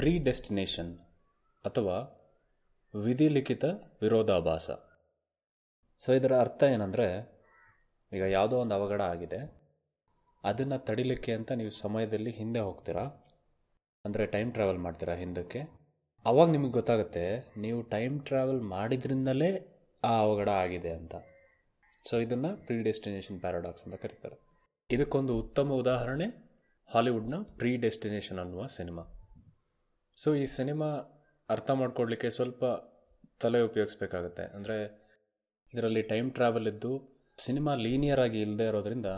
Pre destination ಅಥವಾ ವಿಧಿಲಿಖಿತ ವಿರೋಧಾಭಾಸ. So ಇದರ ಅರ್ಥ ಏನಂದರೆ, ಈಗ ಯಾವುದೋ ಒಂದು ಅವಘಡ ಆಗಿದೆ. ಅದನ್ನು ತಡಿಲಿಕ್ಕೆ ಅಂತ ನೀವು ಸಮಯದಲ್ಲಿ ಹಿಂದೆ ಹೋಗ್ತೀರಾ? ಅಂದರೆ ಟೈಮ್ ಟ್ರಾವೆಲ್ ಮಾಡ್ತೀರಾ ಹಿಂದಕ್ಕೆ? ಅವಾಗ ನಿಮಗೆ ಗೊತ್ತಾಗುತ್ತೆ, ನೀವು ಟೈಮ್ ಟ್ರಾವೆಲ್ ಮಾಡಿದ್ರಿಂದಲೇ ಆ ಅವಘಡ ಆಗಿದೆ ಅಂತ. ಸೊ ಇದನ್ನು ಪ್ರೀ ಡೆಸ್ಟಿನೇಷನ್ ಪ್ಯಾರಾಡಾಕ್ಸ್ ಅಂತ ಕರೀತಾರೆ. ಇದಕ್ಕೊಂದು ಉತ್ತಮ ಉದಾಹರಣೆ ಹಾಲಿವುಡ್ನ ಪ್ರೀ ಡೆಸ್ಟಿನೇಷನ್ ಅನ್ನುವ ಸಿನಿಮಾ. ಸೊ ಈ ಸಿನಿಮಾ ಅರ್ಥ ಮಾಡ್ಕೊಡ್ಲಿಕ್ಕೆ ಸ್ವಲ್ಪ ತಲೆ ಉಪಯೋಗಿಸ್ಬೇಕಾಗತ್ತೆ. ಅಂದರೆ ಇದರಲ್ಲಿ ಟೈಮ್ ಟ್ರಾವೆಲ್ ಇದ್ದು ಸಿನಿಮಾ ಲೀನಿಯರ್ ಆಗಿ ಇಲ್ಲದೆ ಇರೋದ್ರಿಂದ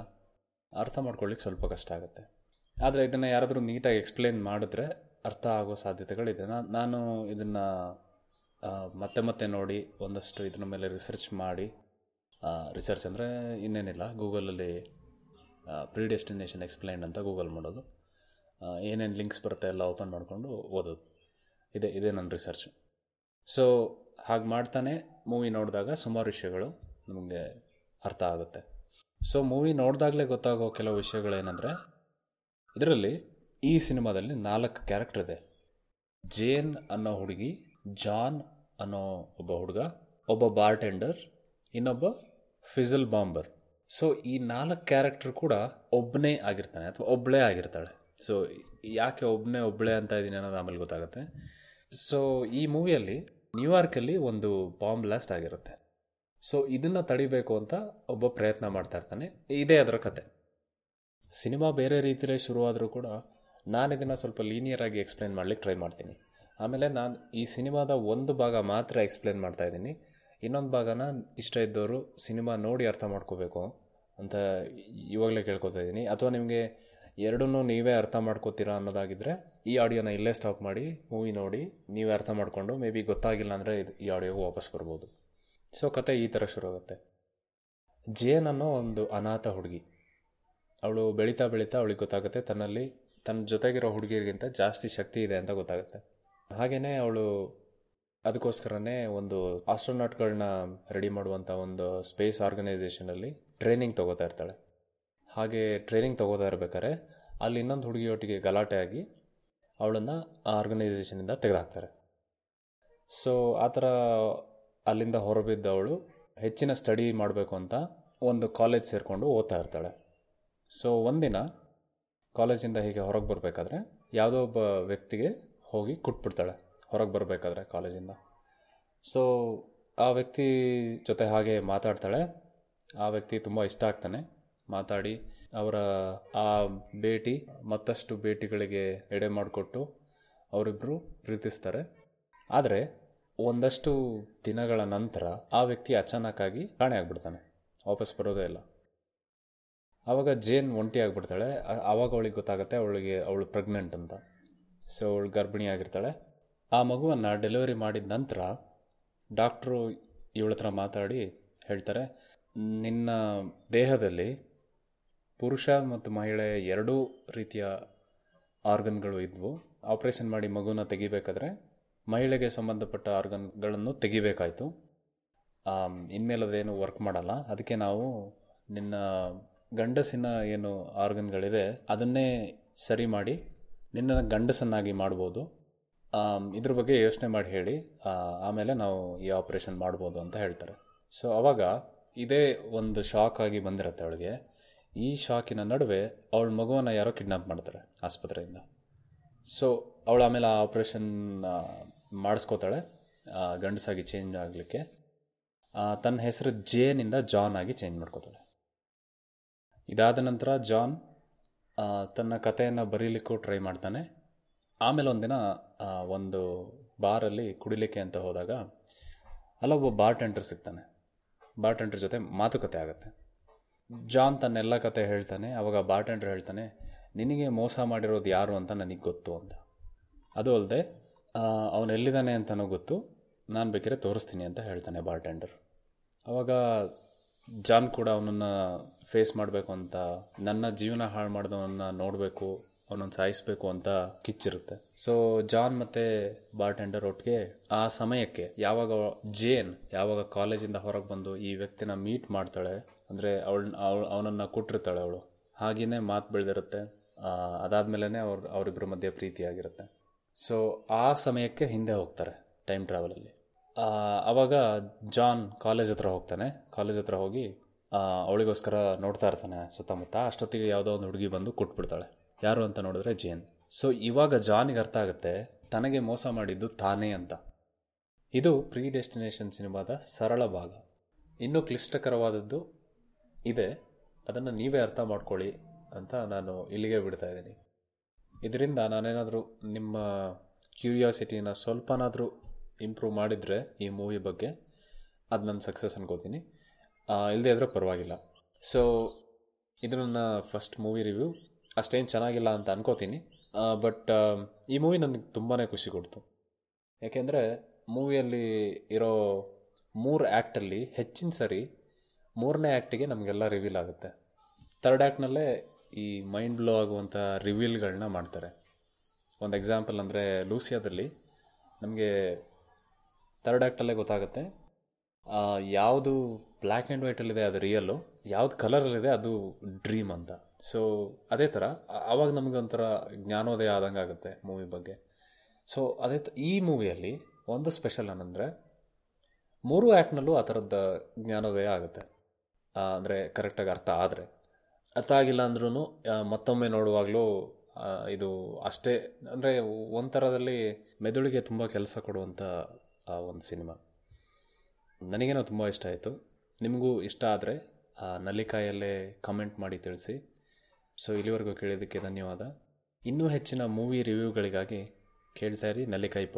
ಅರ್ಥ ಮಾಡ್ಕೊಳ್ಳಿಕ್ಕೆ ಸ್ವಲ್ಪ ಕಷ್ಟ ಆಗುತ್ತೆ. ಆದರೆ ಇದನ್ನು ಯಾರಾದರೂ ನೀಟಾಗಿ ಎಕ್ಸ್ಪ್ಲೇನ್ ಮಾಡಿದ್ರೆ ಅರ್ಥ ಆಗೋ ಸಾಧ್ಯತೆಗಳಿದೆ. ನಾನು ಇದನ್ನು ಮತ್ತೆ ಮತ್ತೆ ನೋಡಿ ಒಂದಷ್ಟು ಇದ್ರ ಮೇಲೆ ರಿಸರ್ಚ್ ಮಾಡಿ ರಿಸರ್ಚ್ ಅಂದರೆ ಇನ್ನೇನಿಲ್ಲ. ಗೂಗಲಲ್ಲಿ ಪ್ರೀ ಡೆಸ್ಟಿನೇಷನ್ ಎಕ್ಸ್ಪ್ಲೈನ್ ಅಂತ ಗೂಗಲ್ ಮಾಡೋದು. ಏನೇನು ಲಿಂಕ್ಸ್ ಬರುತ್ತೆ ಎಲ್ಲ ಓಪನ್ ಮಾಡಿಕೊಂಡು ಓದೋದು. ಇದೆ, ಇದೇ ನನ್ನ ರಿಸರ್ಚ್ ಸೊ ಹಾಗೆ ಮಾಡ್ತಾನೆ ಮೂವಿ ನೋಡಿದಾಗ ಸುಮಾರು ವಿಷಯಗಳು ನಮಗೆ ಅರ್ಥ ಆಗುತ್ತೆ. ಸೊ ಮೂವಿ ನೋಡಿದಾಗಲೇ ಗೊತ್ತಾಗೋ ಕೆಲವು ವಿಷಯಗಳೇನೆಂದರೆ, ಇದರಲ್ಲಿ ಈ ಸಿನಿಮಾದಲ್ಲಿ ನಾಲ್ಕು ಕ್ಯಾರೆಕ್ಟರ್ ಇದೆ. ಜೇನ್ ಅನ್ನೋ ಹುಡುಗಿ, ಜಾನ್ ಅನ್ನೋ ಒಬ್ಬ ಹುಡುಗ, ಒಬ್ಬ ಬಾರ್ಟೆಂಡರ್ ಇನ್ನೊಬ್ಬ ಫಿಸಲ್ ಬಾಂಬರ್ ಸೊ ಈ ನಾಲ್ಕು ಕ್ಯಾರೆಕ್ಟರ್ ಕೂಡ ಒಬ್ಬನೇ ಆಗಿರ್ತಾನೆ, ಅಥವಾ ಒಬ್ಬಳೇ ಆಗಿರ್ತಾಳೆ. ಸೊ ಯಾಕೆ ಒಬ್ಬನೇ ಒಬ್ಬಳೇ ಅಂತ ಇದ್ದೀನಿ ಅನ್ನೋದು ಆಮೇಲೆ ಗೊತ್ತಾಗುತ್ತೆ. ಸೊ ಈ ಮೂವಿಯಲ್ಲಿ ನ್ಯೂಯಾರ್ಕಲ್ಲಿ ಒಂದು ಬಾಂಬ್ ಬ್ಲಾಸ್ಟ್ ಆಗಿರುತ್ತೆ. ಸೊ ಇದನ್ನು ತಡಿಬೇಕು ಅಂತ ಒಬ್ಬ ಪ್ರಯತ್ನ ಮಾಡ್ತಾ ಇರ್ತಾನೆ. ಇದೇ ಅದರ ಕತೆ. ಸಿನಿಮಾ ಬೇರೆ ರೀತಿಯಲ್ಲೇ ಶುರುವಾದರೂ ಕೂಡ ನಾನು ಇದನ್ನು ಸ್ವಲ್ಪ ಲೀನಿಯರ್ ಆಗಿ ಎಕ್ಸ್ಪ್ಲೈನ್ ಮಾಡ್ಲಿಕ್ಕೆ ಟ್ರೈ ಮಾಡ್ತೀನಿ. ಆಮೇಲೆ ನಾನು ಈ ಸಿನಿಮಾದ ಒಂದು ಭಾಗ ಮಾತ್ರ ಎಕ್ಸ್ಪ್ಲೇನ್ ಮಾಡ್ತಾ ಇದ್ದೀನಿ. ಇನ್ನೊಂದು ಭಾಗನ ಇಷ್ಟ ಇದ್ದವರು ಸಿನಿಮಾ ನೋಡಿ ಅರ್ಥ ಮಾಡ್ಕೋಬೇಕು ಅಂತ ಇವಾಗಲೇ ಕೇಳ್ಕೊತಾ ಇದ್ದೀನಿ. ಅಥವಾ ನಿಮಗೆ ಎರಡನ್ನೂ ನೀವೇ ಅರ್ಥ ಮಾಡ್ಕೋತೀರಾ ಅನ್ನೋದಾಗಿದ್ದರೆ ಈ ಆಡಿಯೋನ ಇಲ್ಲೇ ಸ್ಟಾಪ್ ಮಾಡಿ, ಮೂವಿ ನೋಡಿ, ನೀವೇ ಅರ್ಥ ಮಾಡಿಕೊಂಡು ಮೇ ಬಿ ಗೊತ್ತಾಗಿಲ್ಲ ಅಂದರೆ ಇದು ಈ ಆಡಿಯೋಗೆ ವಾಪಸ್ ಬರ್ಬೋದು. ಸೊ ಕತೆ ಈ ಥರ ಶುರುವಾಗುತ್ತೆ. ಜೇನ್ ಅನ್ನೋ ಒಂದು ಅನಾಥ ಹುಡುಗಿ. ಅವಳು ಬೆಳೀತಾ ಬೆಳೀತಾ ಅವಳಿಗೆ ಗೊತ್ತಾಗುತ್ತೆ, ತನ್ನಲ್ಲಿ ತನ್ನ ಜೊತೆಗಿರೋ ಹುಡುಗಿರಿಗಿಂತ ಜಾಸ್ತಿ ಶಕ್ತಿ ಇದೆ ಅಂತ ಗೊತ್ತಾಗುತ್ತೆ. ಹಾಗೆಯೇ ಅವಳು ಅದಕ್ಕೋಸ್ಕರನೇ ಒಂದು ಆಸ್ಟ್ರೋನಾಟ್ಗಳನ್ನ ರೆಡಿ ಮಾಡುವಂಥ ಒಂದು ಸ್ಪೇಸ್ ಆರ್ಗನೈಸೇಷನಲ್ಲಿ ಟ್ರೈನಿಂಗ್ ತಗೋತಾ ಇರ್ತಾಳೆ. ಹಾಗೆ ಟ್ರೈನಿಂಗ್ ತಗೋತಾ ಇರ್ಬೇಕಾದ್ರೆ ಅಲ್ಲಿ ಇನ್ನೊಂದು ಹುಡುಗಿಯೊಟ್ಟಿಗೆ ಗಲಾಟೆ ಆಗಿ ಅವಳನ್ನು ಆ ಆರ್ಗನೈಸೇಷನಿಂದ ತೆಗೆದುಹಾಕ್ತಾರೆ. ಸೊ ಆ ಥರ ಅಲ್ಲಿಂದ ಹೊರಬಿದ್ದವಳು ಹೆಚ್ಚಿನ ಸ್ಟಡಿ ಮಾಡಬೇಕು ಅಂತ ಒಂದು ಕಾಲೇಜ್ ಸೇರಿಕೊಂಡು ಓದ್ತಾ ಇರ್ತಾಳೆ. ಸೊ ಒಂದಿನ ಕಾಲೇಜಿಂದ ಹೀಗೆ ಹೊರಗೆ ಬರಬೇಕಾದ್ರೆ ಯಾವುದೋ ಒಬ್ಬ ವ್ಯಕ್ತಿಗೆ ಹೋಗಿ ಕುಟ್ಬಿಡ್ತಾಳೆ ಹೊರಗೆ ಬರಬೇಕಾದ್ರೆ ಕಾಲೇಜಿಂದ ಸೊ ಆ ವ್ಯಕ್ತಿ ಜೊತೆ ಹಾಗೆ ಮಾತಾಡ್ತಾಳೆ. ಆ ವ್ಯಕ್ತಿ ತುಂಬ ಇಷ್ಟ ಆಗ್ತಾನೆ. ಮಾತಾಡಿ ಅವರ ಆ ಭೇಟಿ ಮತ್ತಷ್ಟು ಭೇಟಿಗಳಿಗೆ ಎಡೆ ಮಾಡಿಕೊಟ್ಟು ಅವರಿಬ್ಬರು ಪ್ರೀತಿಸ್ತಾರೆ. ಆದರೆ ಒಂದಷ್ಟು ದಿನಗಳ ನಂತರ ಆ ವ್ಯಕ್ತಿ ಅಚಾನಕ್ಕಾಗಿ ಕಾಣೆ ಆಗ್ಬಿಡ್ತಾನೆ. ವಾಪಸ್ ಬರೋದೇ ಇಲ್ಲ. ಆವಾಗ ಜೇನ್ ಒಂಟಿ ಆಗಿಬಿಡ್ತಾಳೆ. ಆವಾಗ ಅವಳಿಗೆ ಗೊತ್ತಾಗುತ್ತೆ ಅವಳಿಗೆ ಅವಳು ಪ್ರೆಗ್ನೆಂಟ್ ಅಂತ. ಸೊ ಅವಳು ಗರ್ಭಿಣಿ ಆಗಿರ್ತಾಳೆ. ಆ ಮಗುವನ್ನು ಡೆಲಿವರಿ ಮಾಡಿದ ನಂತರ ಡಾಕ್ಟ್ರು ಇವಳ ಹತ್ರ ಮಾತಾಡಿ ಹೇಳ್ತಾರೆ, ನಿನ್ನ ದೇಹದಲ್ಲಿ ಪುರುಷ ಮತ್ತು ಮಹಿಳೆ ಎರಡೂ ರೀತಿಯ ಆರ್ಗನ್ಗಳು ಇದ್ವು. ಆಪ್ರೇಷನ್ ಮಾಡಿ ಮಗುನ ತೆಗಿಬೇಕಾದ್ರೆ ಮಹಿಳೆಗೆ ಸಂಬಂಧಪಟ್ಟ ಆರ್ಗನ್ಗಳನ್ನು ತೆಗಿಬೇಕಾಯಿತು. ಇನ್ಮೇಲೆ ಅದೇನು ವರ್ಕ್ ಮಾಡಲ್ಲ. ಅದಕ್ಕೆ ನಾವು ನಿನ್ನ ಗಂಡಸಿನ ಏನು ಆರ್ಗನ್ಗಳಿದೆ ಅದನ್ನೇ ಸರಿ ಮಾಡಿ ನಿನ್ನ ಗಂಡಸನ್ನಾಗಿ ಮಾಡ್ಬೋದು. ಇದ್ರ ಬಗ್ಗೆ ಯೋಚನೆ ಮಾಡಿ ಹೇಳಿ. ಆಮೇಲೆ ನಾವು ಈ ಆಪ್ರೇಷನ್ ಮಾಡ್ಬೋದು ಅಂತ ಹೇಳ್ತಾರೆ. ಸೊ, ಅವಾಗ ಇದೇ ಒಂದು ಶಾಕ್ ಆಗಿ ಬಂದಿರತ್ತೆ ಅವಳಿಗೆ. ಈ ಶಾಕಿನ ನಡುವೆ ಅವಳ ಮಗುವನ್ನು ಯಾರೋ ಕಿಡ್ನಾಪ್ ಮಾಡ್ತಾರೆ ಆಸ್ಪತ್ರೆಯಿಂದ. ಸೊ ಅವಳು ಆಮೇಲೆ ಆ ಆಪ್ರೇಷನ್ ಮಾಡಿಸ್ಕೋತಾಳೆ. ಗಂಡಸಾಗಿ ಚೇಂಜ್ ಆಗಲಿಕ್ಕೆ. ತನ್ನ ಹೆಸರು ಜೇನಿಂದ ಜಾನ್ ಆಗಿ ಚೇಂಜ್ ಮಾಡ್ಕೋತಾಳೆ. ಇದಾದ ನಂತರ ಜಾನ್ ತನ್ನ ಕಥೆಯನ್ನು ಬರೀಲಿಕ್ಕೂ ಟ್ರೈ ಮಾಡ್ತಾನೆ. ಆಮೇಲೆ ಒಂದಿನ ಒಂದು ಬಾರಲ್ಲಿ ಕುಡಿಲಿಕ್ಕೆ ಅಂತ ಹೋದಾಗ ಅಲ್ಲೊಬ್ಬ ಬಾರ್ ಟೆಂಟರ್ ಸಿಗ್ತಾನೆ. ಬಾರ್ ಟೆಂಟರ್ ಜೊತೆ ಮಾತುಕತೆ ಆಗುತ್ತೆ. ಜಾನ್ ತನ್ನೆಲ್ಲ ಕತೆ ಹೇಳ್ತಾನೆ, ಅವಾಗ ಬಾರ್ ಟೆಂಡರ್ ಹೇಳ್ತಾನೆ, ನಿನಗೆ ಮೋಸ ಮಾಡಿರೋದು ಯಾರು ಅಂತ ನನಗೆ ಗೊತ್ತು ಅಂತ. ಅದು ಅಲ್ಲದೆ ಅವನು ಎಲ್ಲಿದ್ದಾನೆ ಅಂತಲೂ ಗೊತ್ತು, ನಾನು ಬೇಕಿದ್ರೆ ತೋರಿಸ್ತೀನಿ ಅಂತ ಹೇಳ್ತಾನೆ ಬಾರ್ ಟೆಂಡರ್ ಅವಾಗ ಜಾನ್ ಕೂಡ ಅವನನ್ನು ಫೇಸ್ ಮಾಡಬೇಕು ಅಂತ, ನನ್ನ ಜೀವನ ಹಾಳು ಮಾಡಿದವನ್ನ ನೋಡಬೇಕು, ಅವನನ್ನು ಸಾಯಿಸಬೇಕು ಅಂತ ಕಿಚ್ಚಿರುತ್ತೆ. ಸೊ ಜಾನ್ ಮತ್ತು ಬಾರ್ ಟೆಂಡರ್ ಒಟ್ಟಿಗೆ ಆ ಸಮಯಕ್ಕೆ ಯಾವಾಗ ಜೇನ್ ಯಾವಾಗ ಕಾಲೇಜಿಂದ ಹೊರಗೆ ಬಂದು ಈ ವ್ಯಕ್ತಿನ ಮೀಟ್ ಮಾಡ್ತಾಳೆ ಅಂದರೆ ಅವಳ, ಅವಳು, ಅವನನ್ನು ಕೊಟ್ಟಿರ್ತಾಳೆ ಅವಳು. ಹಾಗೆಯೇ ಮಾತು ಬೆಳೆದಿರುತ್ತೆ. ಅದಾದಮೇಲೇ ಅವ್ರ ಅವರಿಬ್ಬರ ಮಧ್ಯೆ ಪ್ರೀತಿಯಾಗಿರುತ್ತೆ. ಸೊ ಆ ಸಮಯಕ್ಕೆ ಹಿಂದೆ ಹೋಗ್ತಾರೆ ಟೈಮ್ ಟ್ರಾವೆಲಲ್ಲಿ ಆವಾಗ ಜಾನ್ ಕಾಲೇಜ್ ಹತ್ರ ಹೋಗ್ತಾನೆ. ಕಾಲೇಜ್ ಹತ್ರ ಹೋಗಿ ಅವಳಿಗೋಸ್ಕರ ನೋಡ್ತಾ ಇರ್ತಾನೆ ಸುತ್ತಮುತ್ತ. ಅಷ್ಟೊತ್ತಿಗೆ ಯಾವುದೋ ಒಂದು ಹುಡುಗಿ ಬಂದು ಕೊಟ್ಬಿಡ್ತಾಳೆ. ಯಾರು ಅಂತ ನೋಡಿದ್ರೆ ಜೇನ್ ಸೊ ಇವಾಗ ಜಾನಿಗೆ ಅರ್ಥ ಆಗುತ್ತೆ, ತನಗೆ ಮೋಸ ಮಾಡಿದ್ದು ತಾನೇ ಅಂತ. ಇದು ಪ್ರೀ ಡೆಸ್ಟಿನೇಷನ್ ಸಿನಿಮಾದ ಸರಳ ಭಾಗ. ಇನ್ನೂ ಕ್ಲಿಷ್ಟಕರವಾದದ್ದು ಇದೆ. ಅದನ್ನು ನೀವೇ ಅರ್ಥ ಮಾಡ್ಕೊಳ್ಳಿ ಅಂತ ನಾನು ಇಲ್ಲಿಗೆ ಬಿಡ್ತಾ ಇದ್ದೀನಿ. ಇದರಿಂದ ನಾನೇನಾದರೂ ನಿಮ್ಮ ಕ್ಯೂರಿಯಾಸಿಟಿನ ಸ್ವಲ್ಪನಾದರೂ ಇಂಪ್ರೂವ್ ಮಾಡಿದರೆ ಈ ಮೂವಿ ಬಗ್ಗೆ ಅದು ನನ್ನ ಸಕ್ಸಸ್ ಅನ್ಕೋತೀನಿ. ಇಲ್ಲದೆ ಇದ್ದರೆ ಪರವಾಗಿಲ್ಲ. ಸೊ ಇದು ನನ್ನ ಫಸ್ಟ್ ಮೂವಿ ರಿವ್ಯೂ ಅಷ್ಟೇನು ಚೆನ್ನಾಗಿಲ್ಲ ಅಂತ ಅನ್ಕೋತೀನಿ. ಬಟ್ ಈ ಮೂವಿ ನನಗೆ ತುಂಬಾ ಖುಷಿ ಕೊಡ್ತು. ಯಾಕೆಂದರೆ ಮೂವಿಯಲ್ಲಿ ಇರೋ ಮೂರು ಆ್ಯಕ್ಟಲ್ಲಿ ಹೆಚ್ಚಿನ ಸರಿ ಮೂರನೇ ಆ್ಯಕ್ಟಿಗೆ ನಮಗೆಲ್ಲ ರಿವೀಲ್ ಆಗುತ್ತೆ. ತರ್ಡ್ ಆ್ಯಕ್ಟ್ನಲ್ಲೇ ಈ ಮೈಂಡ್ ಬ್ಲೋ ಆಗುವಂಥ ರಿವೀಲ್ಗಳನ್ನ ಮಾಡ್ತಾರೆ. ಒಂದು ಎಕ್ಸಾಂಪಲ್ ಅಂದರೆ ಲೂಸಿಯಾದಲ್ಲಿ ನಮಗೆ ಥರ್ಡ್ ಆ್ಯಕ್ಟಲ್ಲೇ ಗೊತ್ತಾಗುತ್ತೆ. ಯಾವುದು ಬ್ಲ್ಯಾಕ್ ಆ್ಯಂಡ್ ವೈಟಲ್ಲಿದೆ ಅದು ರಿಯಲ್ಲು ಯಾವ್ದು ಕಲರಲ್ಲಿದೆ ಅದು ಡ್ರೀಮ್ ಅಂತ. ಸೊ ಅದೇ ಥರ ಆವಾಗ ನಮಗೆ ಒಂಥರ ಜ್ಞಾನೋದಯ ಆದಂಗೆ ಆಗುತ್ತೆ ಮೂವಿ ಬಗ್ಗೆ. ಸೊ ಅದೇ ಈ ಮೂವಿಯಲ್ಲಿ ಒಂದು ಸ್ಪೆಷಲ್ ಏನಂದರೆ ಮೂರು ಆ್ಯಕ್ಟ್ನಲ್ಲೂ ಆ ಥರದ ಜ್ಞಾನೋದಯ ಆಗುತ್ತೆ. ಅಂದರೆ ಕರೆಕ್ಟಾಗಿ ಅರ್ಥ ಆದರೆ. ಅರ್ಥ ಆಗಿಲ್ಲ ಅಂದ್ರೂ ಮತ್ತೊಮ್ಮೆ ನೋಡುವಾಗಲೂ ಇದು ಅಷ್ಟೇ, ಅಂದರೆ ಒಂಥರದಲ್ಲಿ ಮೆದುಳಿಗೆ ತುಂಬ ಕೆಲಸ ಕೊಡುವಂಥ ಒಂದು ಸಿನಿಮಾ. ನನಗೇನೋ ತುಂಬ ಇಷ್ಟ ಆಯಿತು. ನಿಮಗೂ ಇಷ್ಟ ಆದರೆ ನಲ್ಲಿಕಾಯಲ್ಲೇ ಕಮೆಂಟ್ ಮಾಡಿ ತಿಳಿಸಿ. ಸೊ ಇಲ್ಲಿವರೆಗೂ ಕೇಳಿದ್ದಕ್ಕೆ ಧನ್ಯವಾದ. ಇನ್ನೂ ಹೆಚ್ಚಿನ ಮೂವಿ ರಿವ್ಯೂಗಳಿಗಾಗಿ ಕೇಳ್ತಾ ಇರಿ ನಲ್ಲಿಕಾಯಿ